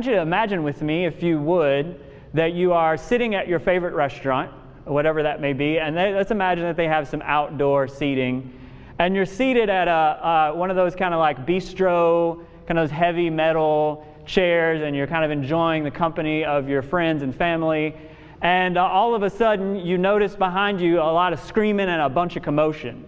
want you to imagine with me, if you would, that you are sitting at your favorite restaurant, whatever that may be, and they, let's imagine that they have some outdoor seating. And you're seated at a, uh, one of those kind of like bistro, kind of those heavy metal chairs, and you're kind of enjoying the company of your friends and family. And uh, all of a sudden, you notice behind you a lot of screaming and a bunch of commotion.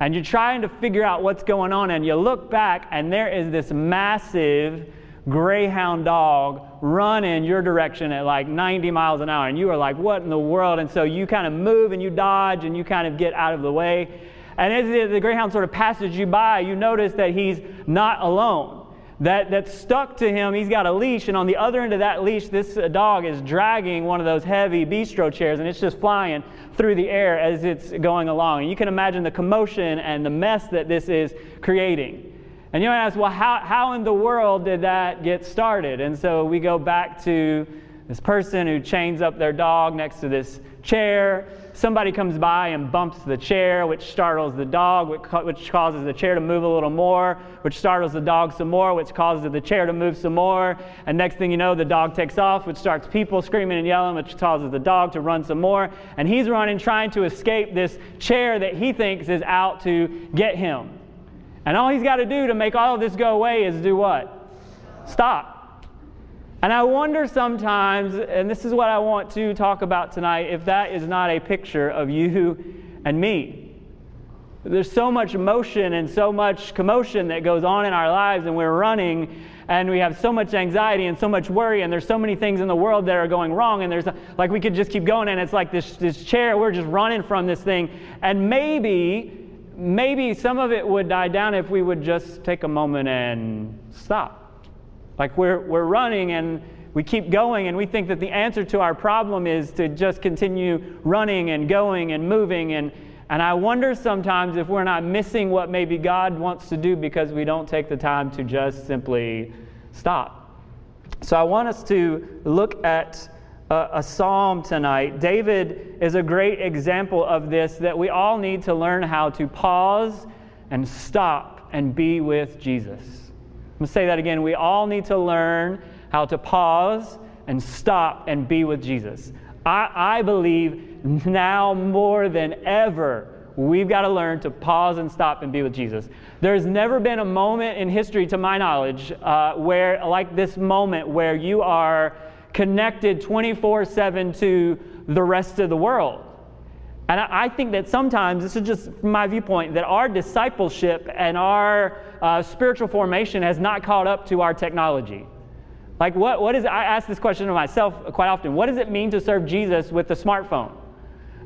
And you're trying to figure out what's going on, and you look back, and there is this massive greyhound dog run in your direction at like 90 miles an hour and you are like what in the world? And so you kind of move and you dodge and you kind of get out of the way. And as the greyhound sort of passes you by you notice that he's not alone. That, that's stuck to him. He's got a leash and on the other end of that leash this uh, dog is dragging one of those heavy bistro chairs and it's just flying through the air as it's going along. And you can imagine the commotion and the mess that this is creating and you might ask, well, how, how in the world did that get started? And so we go back to this person who chains up their dog next to this chair. Somebody comes by and bumps the chair, which startles the dog, which causes the chair to move a little more, which startles the dog some more, which causes the chair to move some more. And next thing you know, the dog takes off, which starts people screaming and yelling, which causes the dog to run some more. And he's running, trying to escape this chair that he thinks is out to get him. And all he's got to do to make all of this go away is do what? Stop. And I wonder sometimes, and this is what I want to talk about tonight, if that is not a picture of you and me. There's so much motion and so much commotion that goes on in our lives, and we're running, and we have so much anxiety and so much worry, and there's so many things in the world that are going wrong, and there's like we could just keep going, and it's like this, this chair, we're just running from this thing, and maybe maybe some of it would die down if we would just take a moment and stop. Like we're, we're running and we keep going, and we think that the answer to our problem is to just continue running and going and moving. And, and I wonder sometimes if we're not missing what maybe God wants to do because we don't take the time to just simply stop. So I want us to look at a, a psalm tonight. David is a great example of this that we all need to learn how to pause and stop and be with Jesus. I'm going to say that again. We all need to learn how to pause and stop and be with Jesus. I, I believe now more than ever, we've got to learn to pause and stop and be with Jesus. There's never been a moment in history, to my knowledge, uh, where, like this moment, where you are connected 24 7 to the rest of the world. And I think that sometimes, this is just my viewpoint, that our discipleship and our uh, spiritual formation has not caught up to our technology. Like, what, what is, I ask this question to myself quite often what does it mean to serve Jesus with a smartphone?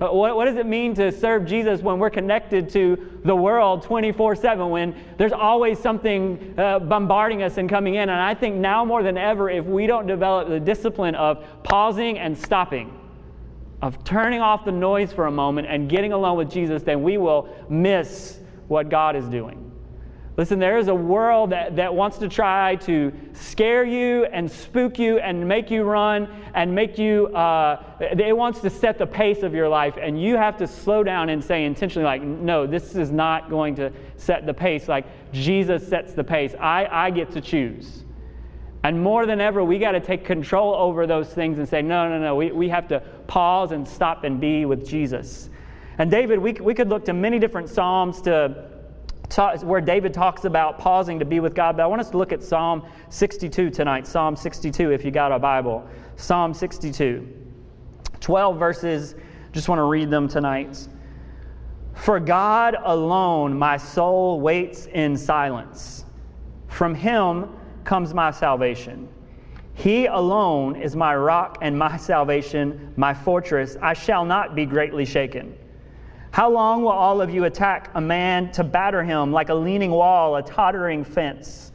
Uh, what, what, does it mean to serve Jesus when we're connected to the world 24 7, when there's always something uh, bombarding us and coming in? And I think now more than ever, if we don't develop the discipline of pausing and stopping, of turning off the noise for a moment and getting alone with Jesus, then we will miss what God is doing. Listen, there is a world that, that wants to try to scare you and spook you and make you run and make you, uh, it wants to set the pace of your life. And you have to slow down and say intentionally, like, no, this is not going to set the pace. Like, Jesus sets the pace. I, I get to choose. And more than ever, we got to take control over those things and say, no, no, no, we, we have to pause and stop and be with Jesus. And David, we, we could look to many different Psalms to where David talks about pausing to be with God. But I want us to look at Psalm 62 tonight. Psalm 62, if you got a Bible. Psalm 62. 12 verses, just want to read them tonight. For God alone my soul waits in silence. From him comes my salvation. He alone is my rock and my salvation, my fortress. I shall not be greatly shaken. How long will all of you attack a man to batter him like a leaning wall, a tottering fence?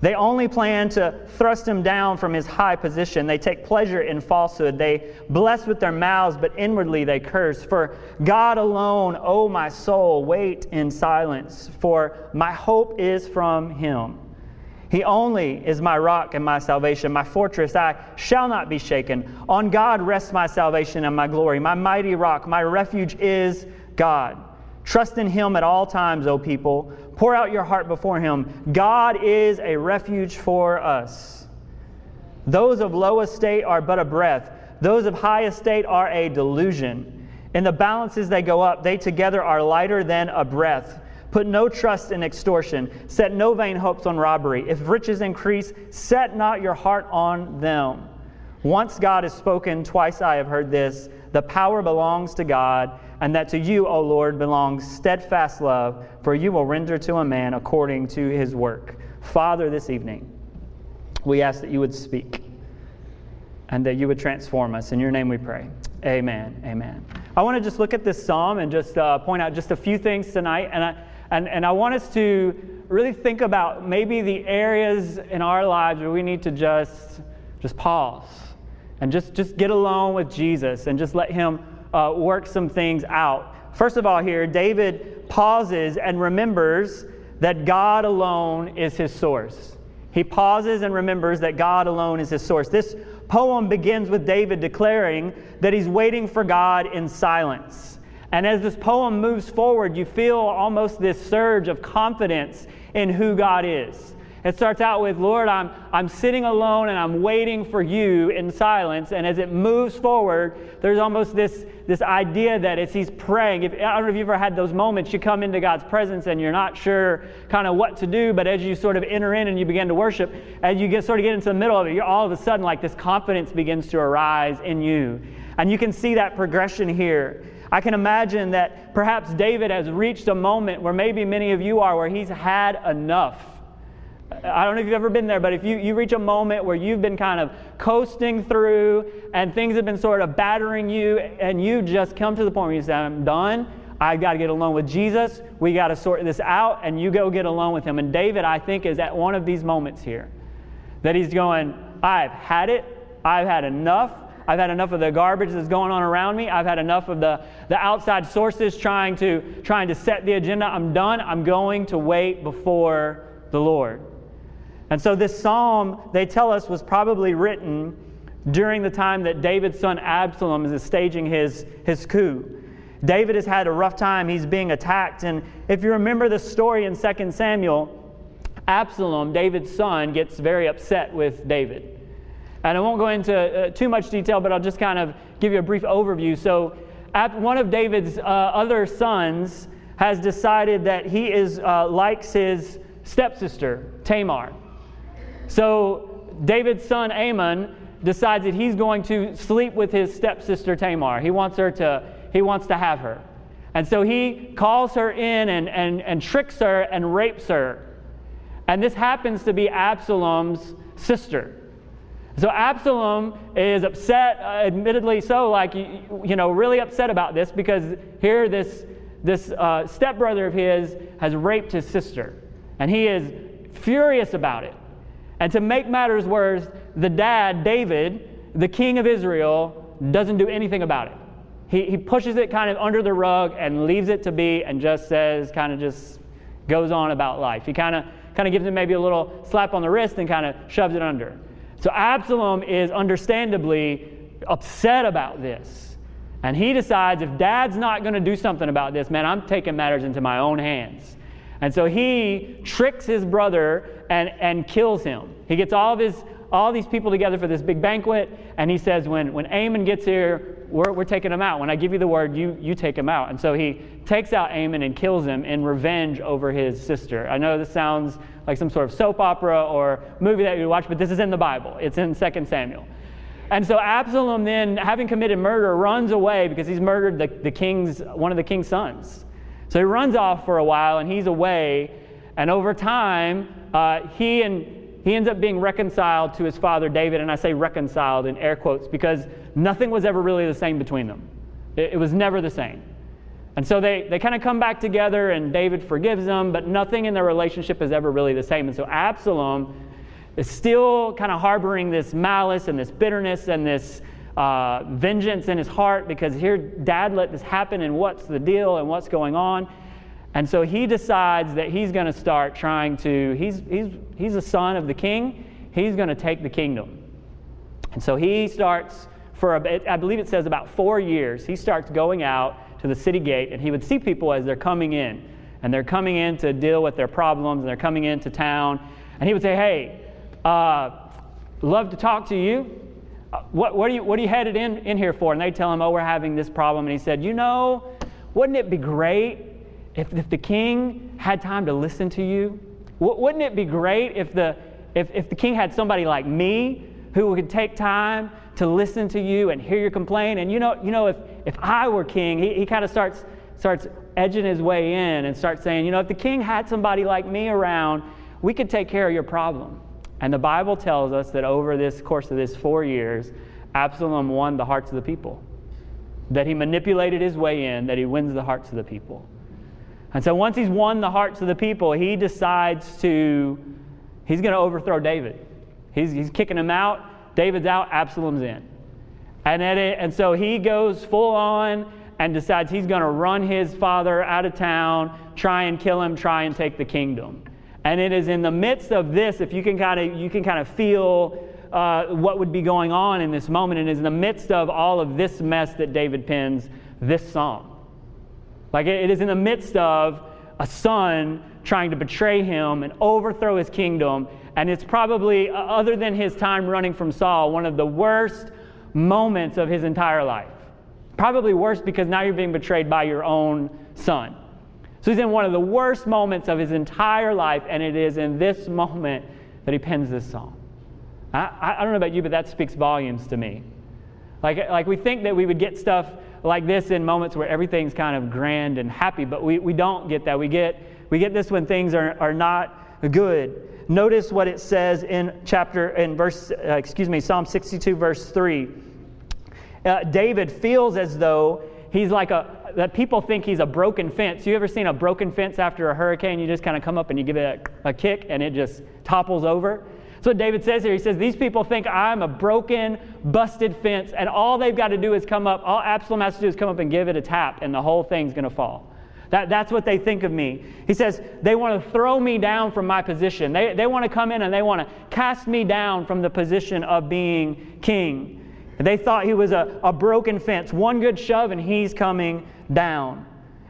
They only plan to thrust him down from his high position. They take pleasure in falsehood. They bless with their mouths, but inwardly they curse. For God alone, O my soul, wait in silence, for my hope is from him. He only is my rock and my salvation, my fortress. I shall not be shaken. On God rests my salvation and my glory. My mighty rock, my refuge is God. Trust in Him at all times, O people. Pour out your heart before Him. God is a refuge for us. Those of low estate are but a breath, those of high estate are a delusion. In the balances they go up, they together are lighter than a breath. Put no trust in extortion, set no vain hopes on robbery. If riches increase, set not your heart on them. Once God has spoken, twice I have heard this the power belongs to God, and that to you, O Lord, belongs steadfast love, for you will render to a man according to his work. Father, this evening, we ask that you would speak and that you would transform us. In your name we pray. Amen. Amen. I want to just look at this psalm and just uh, point out just a few things tonight. And I, and, and I want us to really think about maybe the areas in our lives where we need to just, just pause and just, just get alone with Jesus and just let Him uh, work some things out. First of all, here, David pauses and remembers that God alone is his source. He pauses and remembers that God alone is his source. This poem begins with David declaring that he's waiting for God in silence. And as this poem moves forward, you feel almost this surge of confidence in who God is. It starts out with, Lord, I'm, I'm sitting alone and I'm waiting for you in silence. And as it moves forward, there's almost this, this idea that as he's praying, if, I don't know if you've ever had those moments, you come into God's presence and you're not sure kind of what to do, but as you sort of enter in and you begin to worship, as you get sort of get into the middle of it, you're all of a sudden like this confidence begins to arise in you. And you can see that progression here. I can imagine that perhaps David has reached a moment where maybe many of you are, where he's had enough I don't know if you've ever been there, but if you, you reach a moment where you've been kind of coasting through and things have been sort of battering you, and you just come to the point where you say, I'm done. I've got to get alone with Jesus. We got to sort this out, and you go get alone with Him. And David, I think, is at one of these moments here that he's going, I've had it. I've had enough. I've had enough of the garbage that's going on around me. I've had enough of the, the outside sources trying to, trying to set the agenda. I'm done. I'm going to wait before the Lord. And so this psalm, they tell us, was probably written during the time that David's son Absalom is staging his, his coup. David has had a rough time. He's being attacked. And if you remember the story in 2 Samuel, Absalom, David's son, gets very upset with David. And I won't go into uh, too much detail, but I'll just kind of give you a brief overview. So, one of David's uh, other sons has decided that he is uh, likes his stepsister, Tamar. So David's son Amnon decides that he's going to sleep with his stepsister Tamar. He wants her to, he wants to have her. And so he calls her in and, and, and tricks her and rapes her. And this happens to be Absalom's sister. So Absalom is upset, uh, admittedly so, like, you, you, know, really upset about this because here this, this uh, stepbrother of his has raped his sister. And he is furious about it. And to make matters worse, the dad, David, the king of Israel, doesn't do anything about it. He, he pushes it kind of under the rug and leaves it to be and just says, kind of just goes on about life. He kind of kind of gives him maybe a little slap on the wrist and kind of shoves it under. So Absalom is understandably upset about this. And he decides if dad's not going to do something about this, man, I'm taking matters into my own hands. And so he tricks his brother and, and kills him. He gets all of his all these people together for this big banquet, and he says, when, when Amnon gets here, we're, we're taking him out. When I give you the word, you, you take him out. And so he takes out Amnon and kills him in revenge over his sister. I know this sounds like some sort of soap opera or movie that you watch, but this is in the Bible. It's in 2 Samuel. And so Absalom then, having committed murder, runs away because he's murdered the, the king's, one of the king's sons. So he runs off for a while and he's away. And over time, uh, he, and, he ends up being reconciled to his father David. And I say reconciled in air quotes because nothing was ever really the same between them. It, it was never the same. And so they, they kind of come back together and David forgives them, but nothing in their relationship is ever really the same. And so Absalom is still kind of harboring this malice and this bitterness and this uh, vengeance in his heart because here dad let this happen and what's the deal and what's going on. And so he decides that he's going to start trying to, he's, he's, he's a son of the king, he's going to take the kingdom. And so he starts, for a, I believe it says about four years, he starts going out to the city gate and he would see people as they're coming in. And they're coming in to deal with their problems and they're coming into town. And he would say, Hey, uh, love to talk to you. Uh, what, what, are you, what are you headed in, in here for? And they tell him, Oh, we're having this problem. And he said, You know, wouldn't it be great if, if the king had time to listen to you? W- wouldn't it be great if the, if, if the king had somebody like me who could take time to listen to you and hear your complaint? And you know, you know if, if I were king, he, he kind of starts, starts edging his way in and starts saying, You know, if the king had somebody like me around, we could take care of your problem. And the Bible tells us that over this course of this four years, Absalom won the hearts of the people. That he manipulated his way in, that he wins the hearts of the people. And so once he's won the hearts of the people, he decides to, he's going to overthrow David. He's, he's kicking him out. David's out, Absalom's in. And, it, and so he goes full on and decides he's going to run his father out of town, try and kill him, try and take the kingdom. And it is in the midst of this, if you can kind of you can kind of feel uh, what would be going on in this moment, and it is in the midst of all of this mess that David pens this song. Like it is in the midst of a son trying to betray him and overthrow his kingdom. And it's probably, uh, other than his time running from Saul, one of the worst moments of his entire life. Probably worse because now you're being betrayed by your own son. So he's in one of the worst moments of his entire life, and it is in this moment that he pens this song. I, I don't know about you, but that speaks volumes to me. Like, like we think that we would get stuff like this in moments where everything's kind of grand and happy, but we, we don't get that. We get, we get this when things are, are not good. Notice what it says in chapter, in verse, uh, excuse me, Psalm 62, verse 3. Uh, David feels as though he's like a, that people think he's a broken fence. You ever seen a broken fence after a hurricane? You just kind of come up and you give it a, a kick and it just topples over. So David says here. He says, These people think I'm a broken, busted fence, and all they've got to do is come up. All Absalom has to do is come up and give it a tap, and the whole thing's going to fall. That, that's what they think of me. He says, They want to throw me down from my position. They, they want to come in and they want to cast me down from the position of being king. They thought he was a, a broken fence. One good shove, and he's coming down.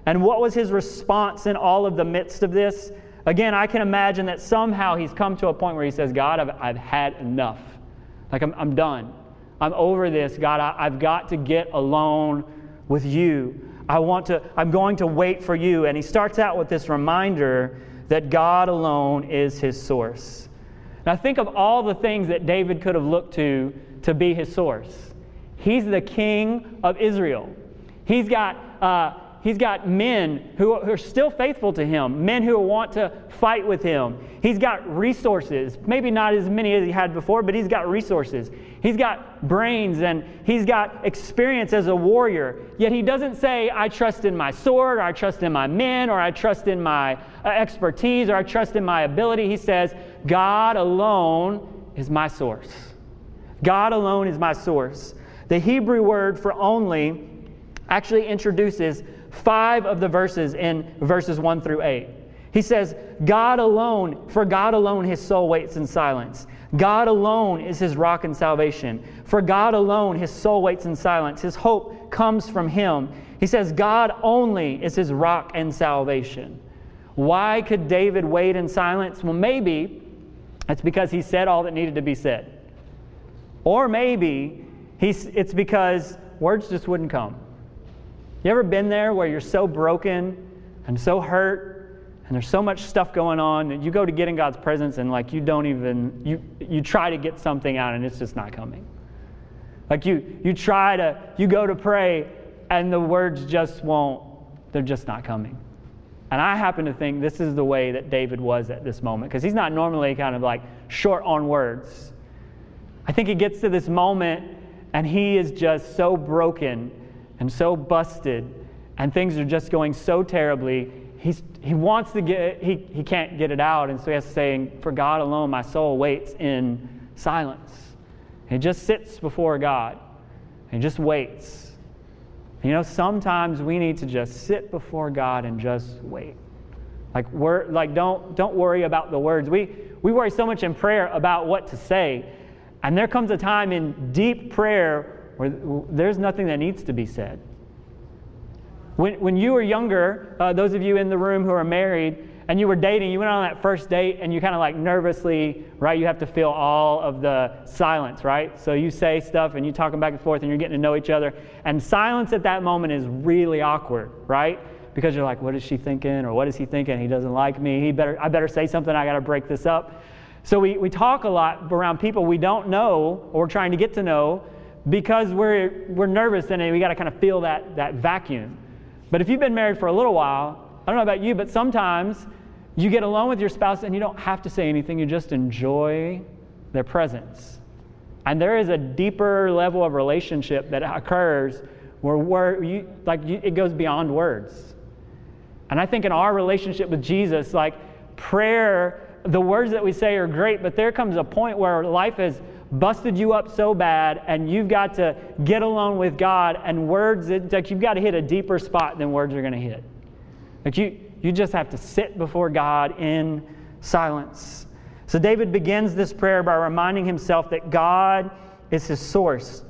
And what was his response in all of the midst of this? Again, I can imagine that somehow he's come to a point where he says, God, I've, I've had enough. Like, I'm, I'm done. I'm over this. God, I, I've got to get alone with you. I want to, I'm going to wait for you. And he starts out with this reminder that God alone is his source. Now, think of all the things that David could have looked to to be his source. He's the king of Israel. He's got, uh, he's got men who, are still faithful to him, men who want to fight with him. He's got resources, maybe not as many as he had before, but he's got resources. He's got brains and he's got experience as a warrior. Yet he doesn't say, I trust in my sword, or I trust in my men, or I trust in my uh, expertise, or I trust in my ability. He says, God alone is my source. God alone is my source. The Hebrew word for only actually introduces five of the verses in verses 1 through 8. He says, God alone, for God alone his soul waits in silence. God alone is his rock and salvation. For God alone his soul waits in silence. His hope comes from him. He says, God only is his rock and salvation. Why could David wait in silence? Well, maybe it's because he said all that needed to be said. Or maybe it's because words just wouldn't come. You ever been there where you're so broken and so hurt and there's so much stuff going on that you go to get in God's presence and like you don't even you you try to get something out and it's just not coming. Like you you try to you go to pray and the words just won't they're just not coming. And I happen to think this is the way that David was at this moment because he's not normally kind of like short on words. I think he gets to this moment and he is just so broken and so busted, and things are just going so terribly. He's, he wants to get he, he can't get it out, and so he has to say, For God alone, my soul waits in silence. He just sits before God and just waits. You know, sometimes we need to just sit before God and just wait. Like, we're, like don't, don't worry about the words. We, we worry so much in prayer about what to say. And there comes a time in deep prayer there's nothing that needs to be said. When, when you were younger, uh, those of you in the room who are married, and you were dating, you went on that first date and you kind of like nervously, right? You have to feel all of the silence, right? So you say stuff and you're talking back and forth and you're getting to know each other. And silence at that moment is really awkward, right? Because you're like, what is she thinking? Or what is he thinking? He doesn't like me. He better, I better say something. I got to break this up. So we, we talk a lot around people we don't know or we're trying to get to know because we're, we're nervous and we got to kind of feel that, that vacuum. But if you've been married for a little while, I don't know about you, but sometimes you get alone with your spouse and you don't have to say anything, you just enjoy their presence. And there is a deeper level of relationship that occurs where, where you, like you, it goes beyond words. And I think in our relationship with Jesus, like prayer, the words that we say are great, but there comes a point where life has busted you up so bad and you've got to get alone with God and words, like you've got to hit a deeper spot than words are going to hit. Like you, you just have to sit before God in silence. So David begins this prayer by reminding himself that God is his source.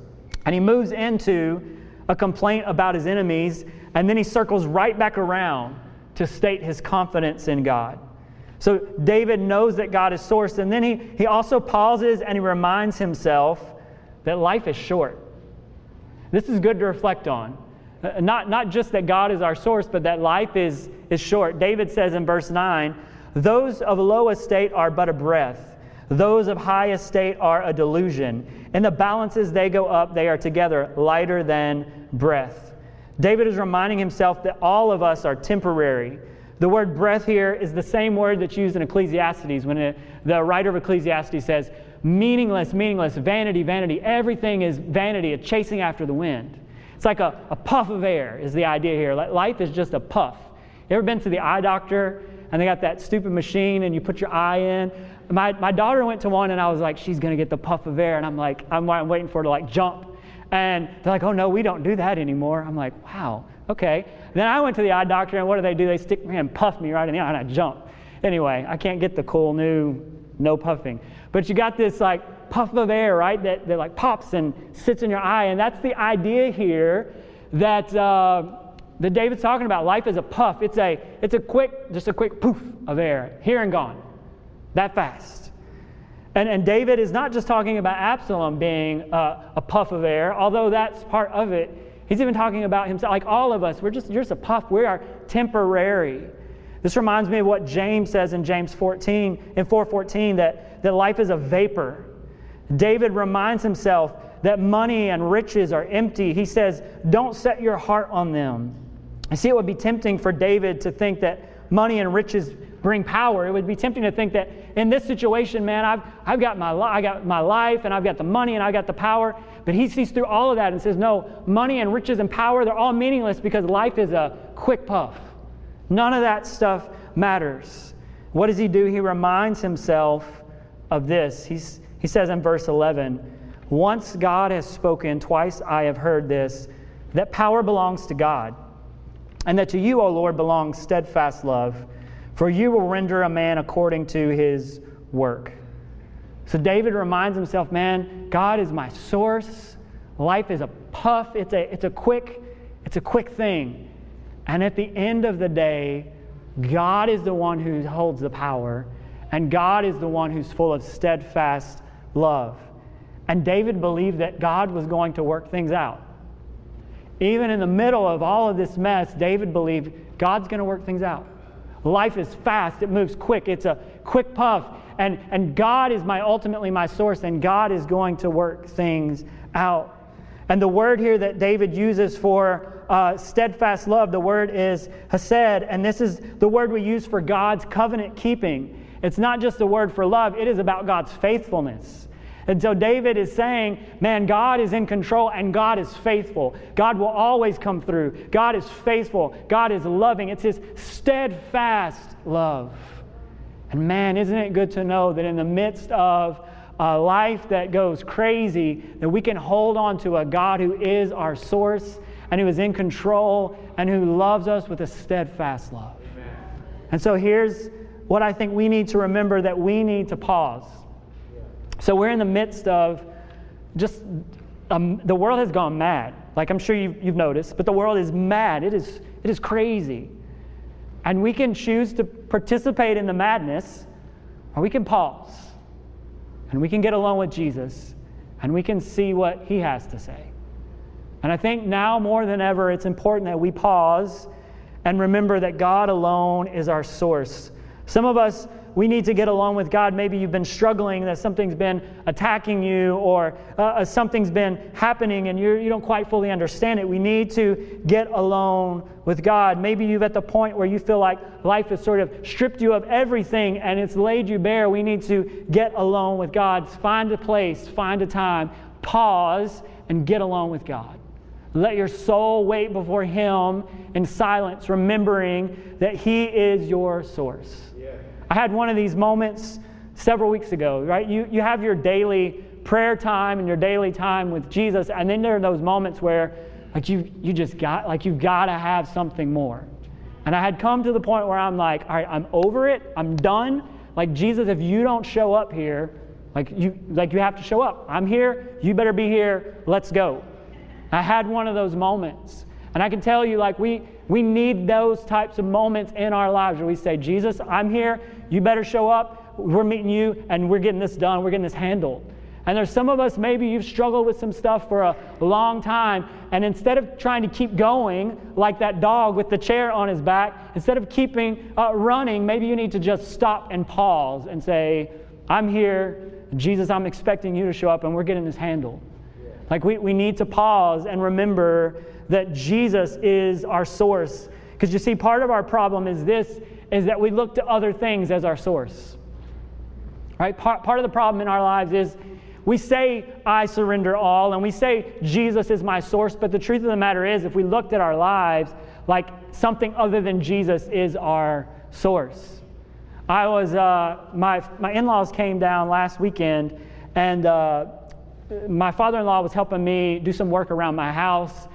And he moves into a complaint about his enemies, and then he circles right back around to state his confidence in God. So David knows that God is source, and then he, he also pauses and he reminds himself that life is short. This is good to reflect on. Uh, not, not just that God is our source, but that life is, is short. David says in verse 9, Those of low estate are but a breath, those of high estate are a delusion. In the balances they go up, they are together lighter than breath. David is reminding himself that all of us are temporary. The word breath here is the same word that's used in Ecclesiastes when it, the writer of Ecclesiastes says, meaningless, meaningless, vanity, vanity. Everything is vanity, a chasing after the wind. It's like a, a puff of air, is the idea here. Life is just a puff. You ever been to the eye doctor and they got that stupid machine and you put your eye in? My, my daughter went to one and I was like, she's going to get the puff of air. And I'm like, I'm, I'm waiting for her to like jump. And they're like, oh no, we don't do that anymore. I'm like, wow, okay. Then I went to the eye doctor and what do they do? They stick me and puff me right in the eye and I jump. Anyway, I can't get the cool new no puffing. But you got this like puff of air, right, that, that like pops and sits in your eye. And that's the idea here that, uh, that David's talking about. Life is a puff. It's a, it's a quick, just a quick poof of air, here and gone, that fast. And, and David is not just talking about Absalom being uh, a puff of air, although that's part of it. He's even talking about himself, like all of us, we're just, you're just a puff. We are temporary. This reminds me of what James says in James 14, in 414, that, that life is a vapor. David reminds himself that money and riches are empty. He says, Don't set your heart on them. I see it would be tempting for David to think that money and riches bring power. It would be tempting to think that in this situation, man, I've, I've got my, I got my life and I've got the money and I've got the power. But he sees through all of that and says, no, money and riches and power, they're all meaningless because life is a quick puff. None of that stuff matters. What does he do? He reminds himself of this. He's, he says in verse 11, Once God has spoken, twice I have heard this, that power belongs to God, and that to you, O Lord, belongs steadfast love, for you will render a man according to his work. So David reminds himself, man, God is my source. Life is a puff, it's a, it's a quick, it's a quick thing. And at the end of the day, God is the one who holds the power, and God is the one who's full of steadfast love. And David believed that God was going to work things out. Even in the middle of all of this mess, David believed God's going to work things out. Life is fast, it moves quick, it's a quick puff. And, and God is my ultimately my source, and God is going to work things out. And the word here that David uses for uh, steadfast love, the word is hesed, and this is the word we use for God's covenant keeping. It's not just a word for love, it is about God's faithfulness. And so David is saying, man, God is in control and God is faithful. God will always come through. God is faithful. God is loving. It's his steadfast love. And man, isn't it good to know that in the midst of a life that goes crazy, that we can hold on to a God who is our source and who is in control and who loves us with a steadfast love. Amen. And so here's what I think we need to remember that we need to pause. So we're in the midst of just um, the world has gone mad. Like I'm sure you've, you've noticed, but the world is mad. It is, it is crazy. And we can choose to participate in the madness, or we can pause and we can get along with Jesus and we can see what he has to say. And I think now more than ever, it's important that we pause and remember that God alone is our source. Some of us we need to get along with God. Maybe you've been struggling, that something's been attacking you, or uh, uh, something's been happening and you're, you do not quite fully understand it. We need to get alone with God. Maybe you've at the point where you feel like life has sort of stripped you of everything and it's laid you bare. We need to get alone with God. Find a place, find a time, pause, and get alone with God. Let your soul wait before Him in silence, remembering that He is your source. I had one of these moments several weeks ago, right? You, you have your daily prayer time and your daily time with Jesus, and then there are those moments where like you you just got like you've got to have something more. And I had come to the point where I'm like, all right, I'm over it, I'm done. Like Jesus, if you don't show up here, like you like you have to show up. I'm here, you better be here, let's go. I had one of those moments. And I can tell you, like, we, we need those types of moments in our lives where we say, Jesus, I'm here. You better show up. We're meeting you and we're getting this done. We're getting this handled. And there's some of us, maybe you've struggled with some stuff for a long time. And instead of trying to keep going like that dog with the chair on his back, instead of keeping uh, running, maybe you need to just stop and pause and say, I'm here. Jesus, I'm expecting you to show up and we're getting this handled. Like we, we need to pause and remember that Jesus is our source. Because you see, part of our problem is this is that we look to other things as our source. Right? Part, part of the problem in our lives is we say, I surrender all, and we say, Jesus is my source, but the truth of the matter is, if we looked at our lives like something other than Jesus is our source. I was, uh, my, my in laws came down last weekend, and uh, my father in law was helping me do some work around my house,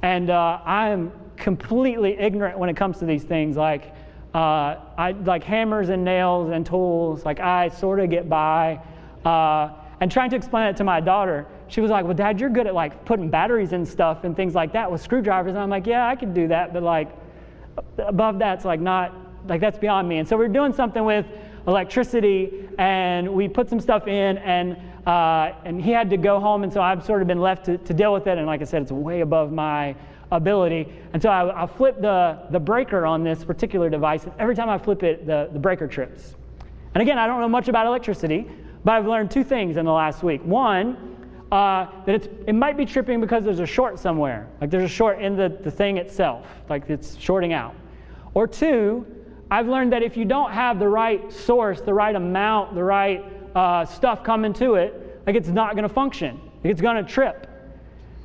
and uh, I am completely ignorant when it comes to these things. Like, uh, I like hammers and nails and tools. Like I sort of get by. Uh, and trying to explain it to my daughter, she was like, "Well, Dad, you're good at like putting batteries and stuff and things like that with screwdrivers." And I'm like, "Yeah, I can do that, but like above that's like not like that's beyond me." And so we're doing something with electricity, and we put some stuff in, and uh, and he had to go home, and so I've sort of been left to, to deal with it. And like I said, it's way above my ability. And so I, I flip the, the breaker on this particular device, and every time I flip it, the, the breaker trips. And again, I don't know much about electricity, but I've learned two things in the last week. One, uh, that it might be tripping because there's a short somewhere, like there's a short in the, the thing itself, like it's shorting out. Or two, I've learned that if you don't have the right source, the right amount, the right uh, stuff coming to it, like it's not going to function. It's going to trip.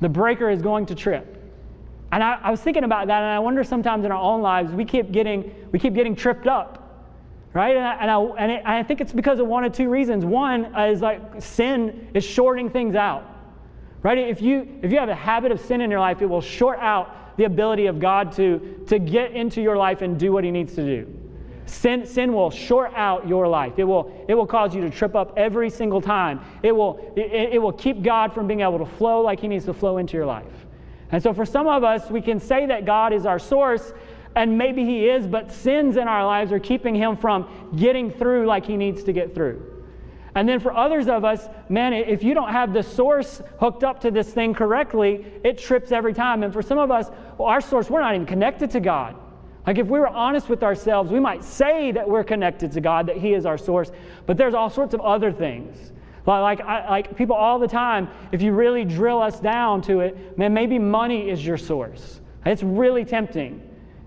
The breaker is going to trip. And I, I, was thinking about that, and I wonder sometimes in our own lives we keep getting we keep getting tripped up, right? And I, and I, and it, I think it's because of one of two reasons. One is like sin is shorting things out, right? If you if you have a habit of sin in your life, it will short out the ability of God to to get into your life and do what He needs to do. Sin, sin will short out your life. It will, it will cause you to trip up every single time. It will, it, it will keep God from being able to flow like He needs to flow into your life. And so, for some of us, we can say that God is our source, and maybe He is, but sins in our lives are keeping Him from getting through like He needs to get through. And then for others of us, man, if you don't have the source hooked up to this thing correctly, it trips every time. And for some of us, well, our source, we're not even connected to God. Like if we were honest with ourselves, we might say that we're connected to God, that He is our source, but there's all sorts of other things like, I, like people all the time, if you really drill us down to it, man, maybe money is your source. It's really tempting.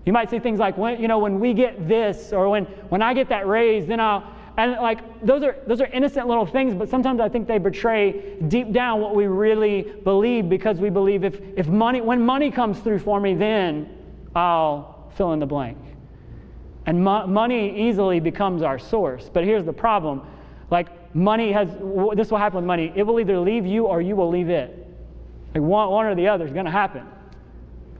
You might say things like, when, you know, when we get this, or when, when I get that raise, then I'll, and like those are those are innocent little things, but sometimes I think they betray deep down what we really believe because we believe if, if money when money comes through for me, then I'll fill in the blank. And mo- money easily becomes our source. But here's the problem. Like money has, this will happen with money. It will either leave you or you will leave it. Like one, one or the other is going to happen.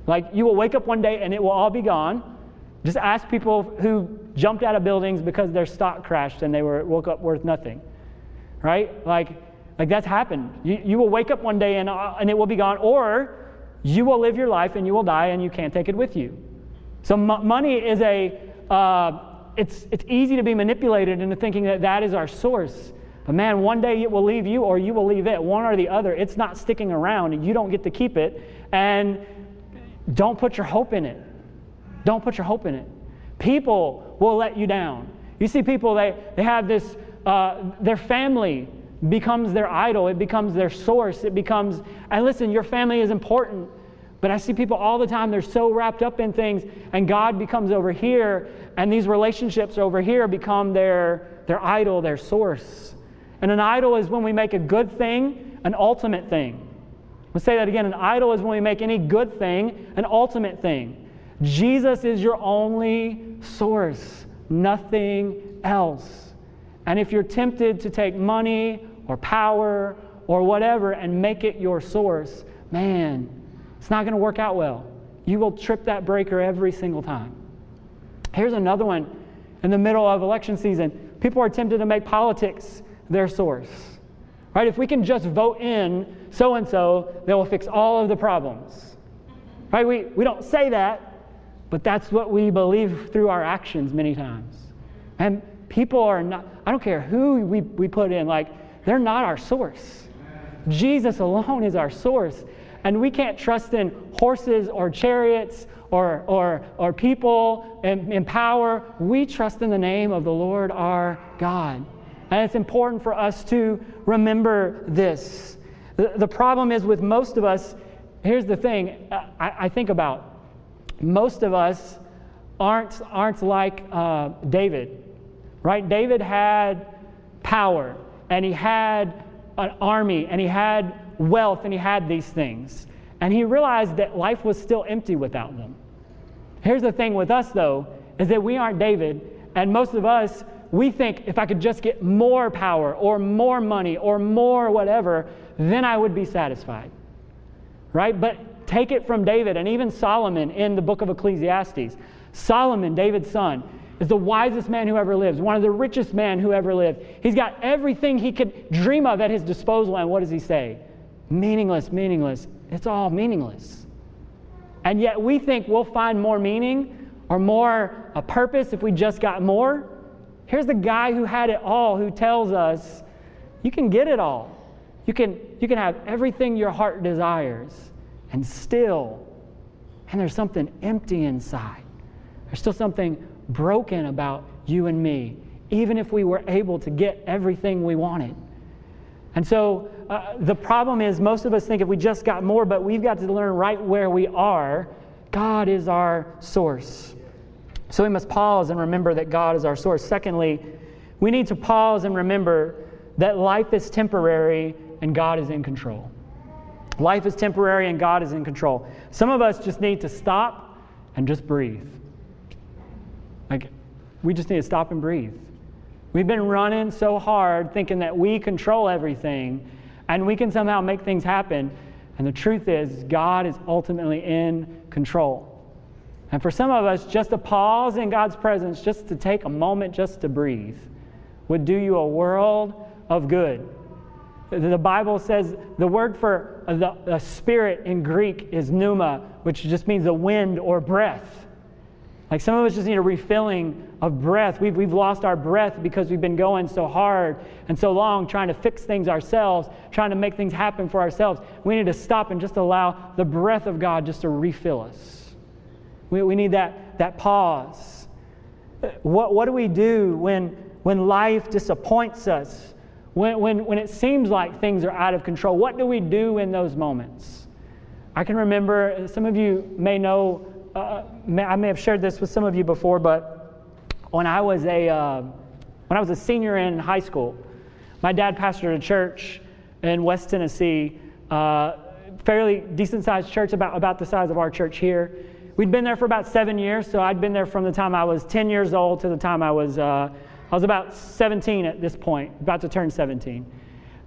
Like you will wake up one day and it will all be gone. Just ask people who jumped out of buildings because their stock crashed and they were woke up worth nothing. Right? Like, like that's happened. You, you will wake up one day and, uh, and it will be gone, or you will live your life and you will die and you can't take it with you. So m- money is a, uh, it's, it's easy to be manipulated into thinking that that is our source. But man, one day it will leave you or you will leave it, one or the other. It's not sticking around and you don't get to keep it. And don't put your hope in it. Don't put your hope in it. People will let you down. You see people, they, they have this, uh, their family becomes their idol, it becomes their source, it becomes, and listen, your family is important. But I see people all the time, they're so wrapped up in things, and God becomes over here, and these relationships over here become their, their idol, their source. And an idol is when we make a good thing an ultimate thing. Let's say that again. An idol is when we make any good thing an ultimate thing. Jesus is your only source, nothing else. And if you're tempted to take money or power or whatever and make it your source, man, it's not going to work out well. You will trip that breaker every single time. Here's another one in the middle of election season. People are tempted to make politics their source. Right? If we can just vote in so and so, they will fix all of the problems. Right? We, we don't say that, but that's what we believe through our actions many times. And people are not, I don't care who we, we put in, like, they're not our source. Jesus alone is our source. And we can't trust in horses or chariots or, or, or people in, in power. We trust in the name of the Lord our God. And it's important for us to remember this. The, the problem is with most of us, here's the thing I, I think about most of us aren't, aren't like uh, David, right? David had power and he had an army and he had wealth and he had these things. And he realized that life was still empty without them. Here's the thing with us, though, is that we aren't David, and most of us, we think if I could just get more power or more money or more whatever, then I would be satisfied. Right? But take it from David and even Solomon in the book of Ecclesiastes. Solomon, David's son, is the wisest man who ever lived, one of the richest men who ever lived. He's got everything he could dream of at his disposal, and what does he say? Meaningless, meaningless. It's all meaningless. And yet we think we'll find more meaning or more a purpose if we just got more. Here's the guy who had it all who tells us you can get it all. You can, you can have everything your heart desires and still, and there's something empty inside. There's still something broken about you and me, even if we were able to get everything we wanted. And so uh, the problem is, most of us think if we just got more, but we've got to learn right where we are. God is our source. So we must pause and remember that God is our source. Secondly, we need to pause and remember that life is temporary and God is in control. Life is temporary and God is in control. Some of us just need to stop and just breathe. Like, we just need to stop and breathe. We've been running so hard thinking that we control everything and we can somehow make things happen. And the truth is, God is ultimately in control. And for some of us, just a pause in God's presence, just to take a moment just to breathe, would do you a world of good. The Bible says the word for the, the spirit in Greek is pneuma, which just means the wind or breath. Like some of us just need a refilling of breath. We've, we've lost our breath because we've been going so hard and so long trying to fix things ourselves, trying to make things happen for ourselves. We need to stop and just allow the breath of God just to refill us. We, we need that, that pause. What, what do we do when, when life disappoints us? When, when, when it seems like things are out of control? What do we do in those moments? I can remember, some of you may know uh, I may have shared this with some of you before, but when I was a uh, when I was a senior in high school, my dad pastored a church in West Tennessee, uh, fairly decent sized church, about about the size of our church here. We'd been there for about seven years, so I'd been there from the time I was 10 years old to the time I was uh, I was about 17 at this point, about to turn 17.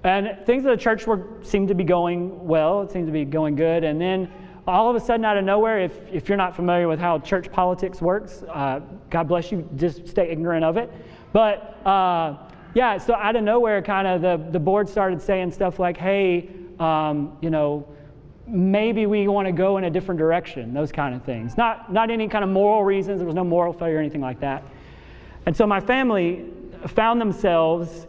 And things at the church were seemed to be going well. It seemed to be going good, and then all of a sudden, out of nowhere, if, if you're not familiar with how church politics works, uh, God bless you, just stay ignorant of it. But uh, yeah, so out of nowhere, kind of the, the board started saying stuff like, hey, um, you know, maybe we want to go in a different direction, those kind of things. Not, not any kind of moral reasons, there was no moral failure or anything like that. And so my family found themselves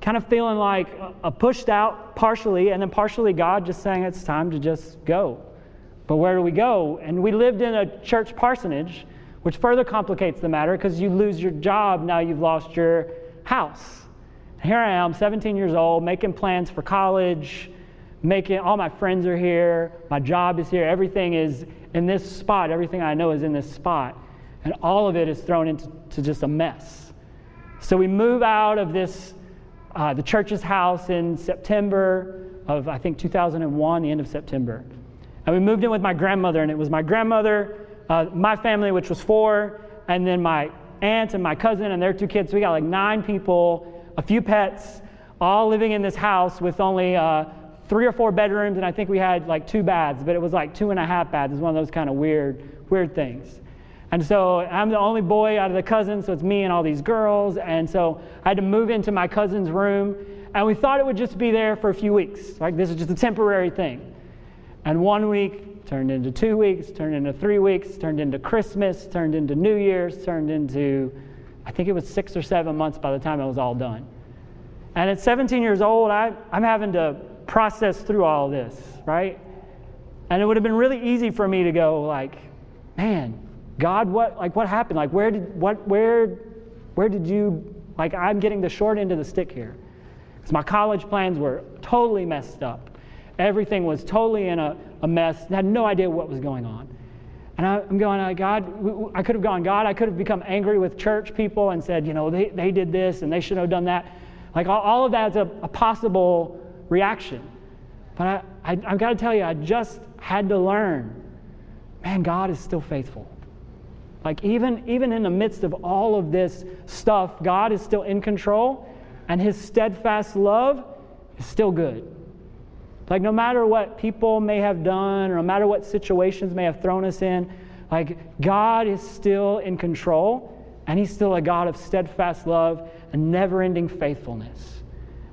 kind of feeling like a pushed out partially, and then partially God just saying it's time to just go. But where do we go? And we lived in a church parsonage, which further complicates the matter because you lose your job, now you've lost your house. Here I am, 17 years old, making plans for college, making all my friends are here, my job is here, everything is in this spot, everything I know is in this spot. And all of it is thrown into just a mess. So we move out of this, uh, the church's house in September of, I think, 2001, the end of September. And we moved in with my grandmother, and it was my grandmother, uh, my family, which was four, and then my aunt and my cousin and their two kids. So we got like nine people, a few pets, all living in this house with only uh, three or four bedrooms, and I think we had like two baths, but it was like two and a half baths. It's one of those kind of weird, weird things. And so I'm the only boy out of the cousins, so it's me and all these girls. And so I had to move into my cousin's room, and we thought it would just be there for a few weeks. Like this is just a temporary thing. And one week turned into two weeks, turned into three weeks, turned into Christmas, turned into New Year's, turned into, I think it was six or seven months by the time it was all done. And at 17 years old, I, I'm having to process through all this, right? And it would have been really easy for me to go like, man, God, what like what happened? Like where did what where where did you like I'm getting the short end of the stick here. Because my college plans were totally messed up. Everything was totally in a, a mess. I had no idea what was going on. And I, am going, uh, God, I could have gone, God, I could have become angry with church people and said, you know, they, they did this and they should have done that. Like all, all of that is a, a possible reaction. But I, I, I've got to tell you, I just had to learn man, God is still faithful. Like, even, even in the midst of all of this stuff, God is still in control, and His steadfast love is still good. Like, no matter what people may have done, or no matter what situations may have thrown us in, like, God is still in control, and He's still a God of steadfast love and never ending faithfulness.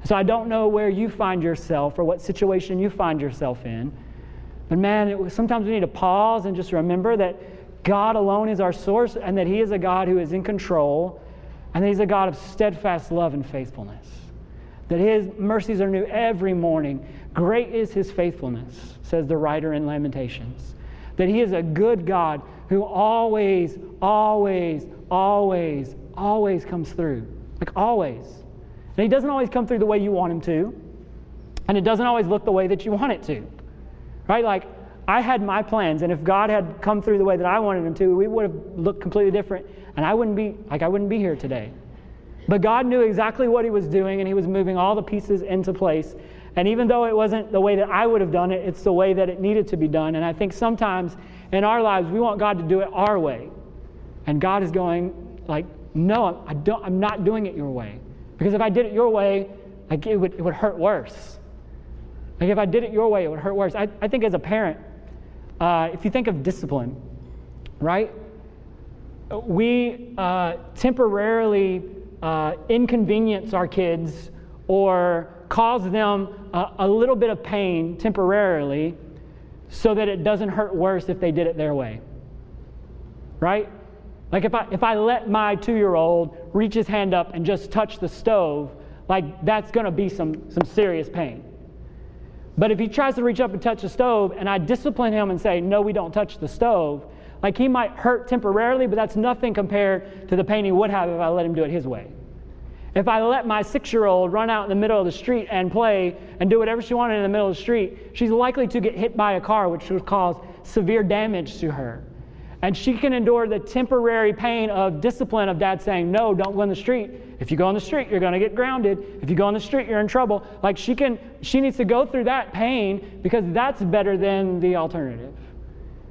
So I don't know where you find yourself or what situation you find yourself in. But man, it, sometimes we need to pause and just remember that God alone is our source and that He is a God who is in control and that He's a God of steadfast love and faithfulness. That His mercies are new every morning. Great is His faithfulness, says the writer in Lamentations. That He is a good God who always, always, always, always comes through. Like always. And he doesn't always come through the way you want him to, and it doesn't always look the way that you want it to. Right? Like, I had my plans, and if God had come through the way that I wanted him to, we would have looked completely different, and I wouldn't be like I wouldn't be here today. But God knew exactly what he was doing, and he was moving all the pieces into place. And even though it wasn't the way that I would have done it, it's the way that it needed to be done. And I think sometimes in our lives we want God to do it our way. And God is going like, no, I don't, I'm not doing it your way. Because if I did it your way, like it would, it would hurt worse. Like if I did it your way, it would hurt worse. I, I think as a parent, uh, if you think of discipline, right? We uh, temporarily uh, inconvenience our kids or cause them a, a little bit of pain temporarily so that it doesn't hurt worse if they did it their way. Right? Like if I, if I let my two year old reach his hand up and just touch the stove, like that's going to be some, some serious pain. But if he tries to reach up and touch the stove and I discipline him and say, no, we don't touch the stove, like he might hurt temporarily, but that's nothing compared to the pain he would have if I let him do it his way. If I let my six year old run out in the middle of the street and play and do whatever she wanted in the middle of the street, she's likely to get hit by a car, which would cause severe damage to her. And she can endure the temporary pain of discipline of dad saying, No, don't go in the street. If you go on the street, you're going to get grounded. If you go on the street, you're in trouble. Like she can, she needs to go through that pain because that's better than the alternative.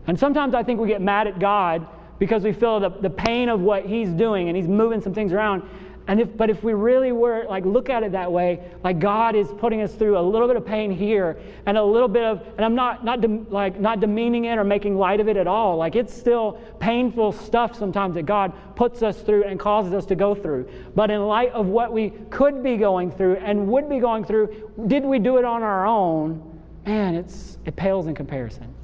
And sometimes I think we get mad at God because we feel the, the pain of what He's doing and He's moving some things around. And if, but if we really were like look at it that way, like God is putting us through a little bit of pain here and a little bit of, and I'm not not de, like not demeaning it or making light of it at all. Like it's still painful stuff sometimes that God puts us through and causes us to go through. But in light of what we could be going through and would be going through, did we do it on our own? man, it's, it pales in comparison.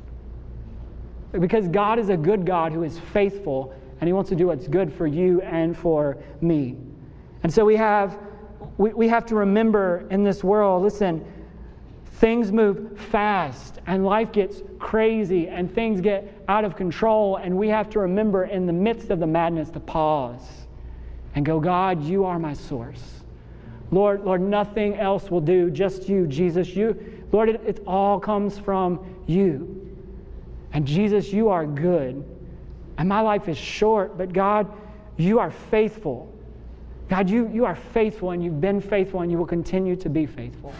Because God is a good God who is faithful and He wants to do what's good for you and for me. And so we have, we, we have to remember in this world listen, things move fast and life gets crazy and things get out of control. And we have to remember in the midst of the madness to pause and go, God, you are my source. Lord, Lord, nothing else will do, just you, Jesus. You, Lord, it, it all comes from you. And Jesus, you are good. And my life is short, but God, you are faithful. God, you, you are faithful and you've been faithful and you will continue to be faithful.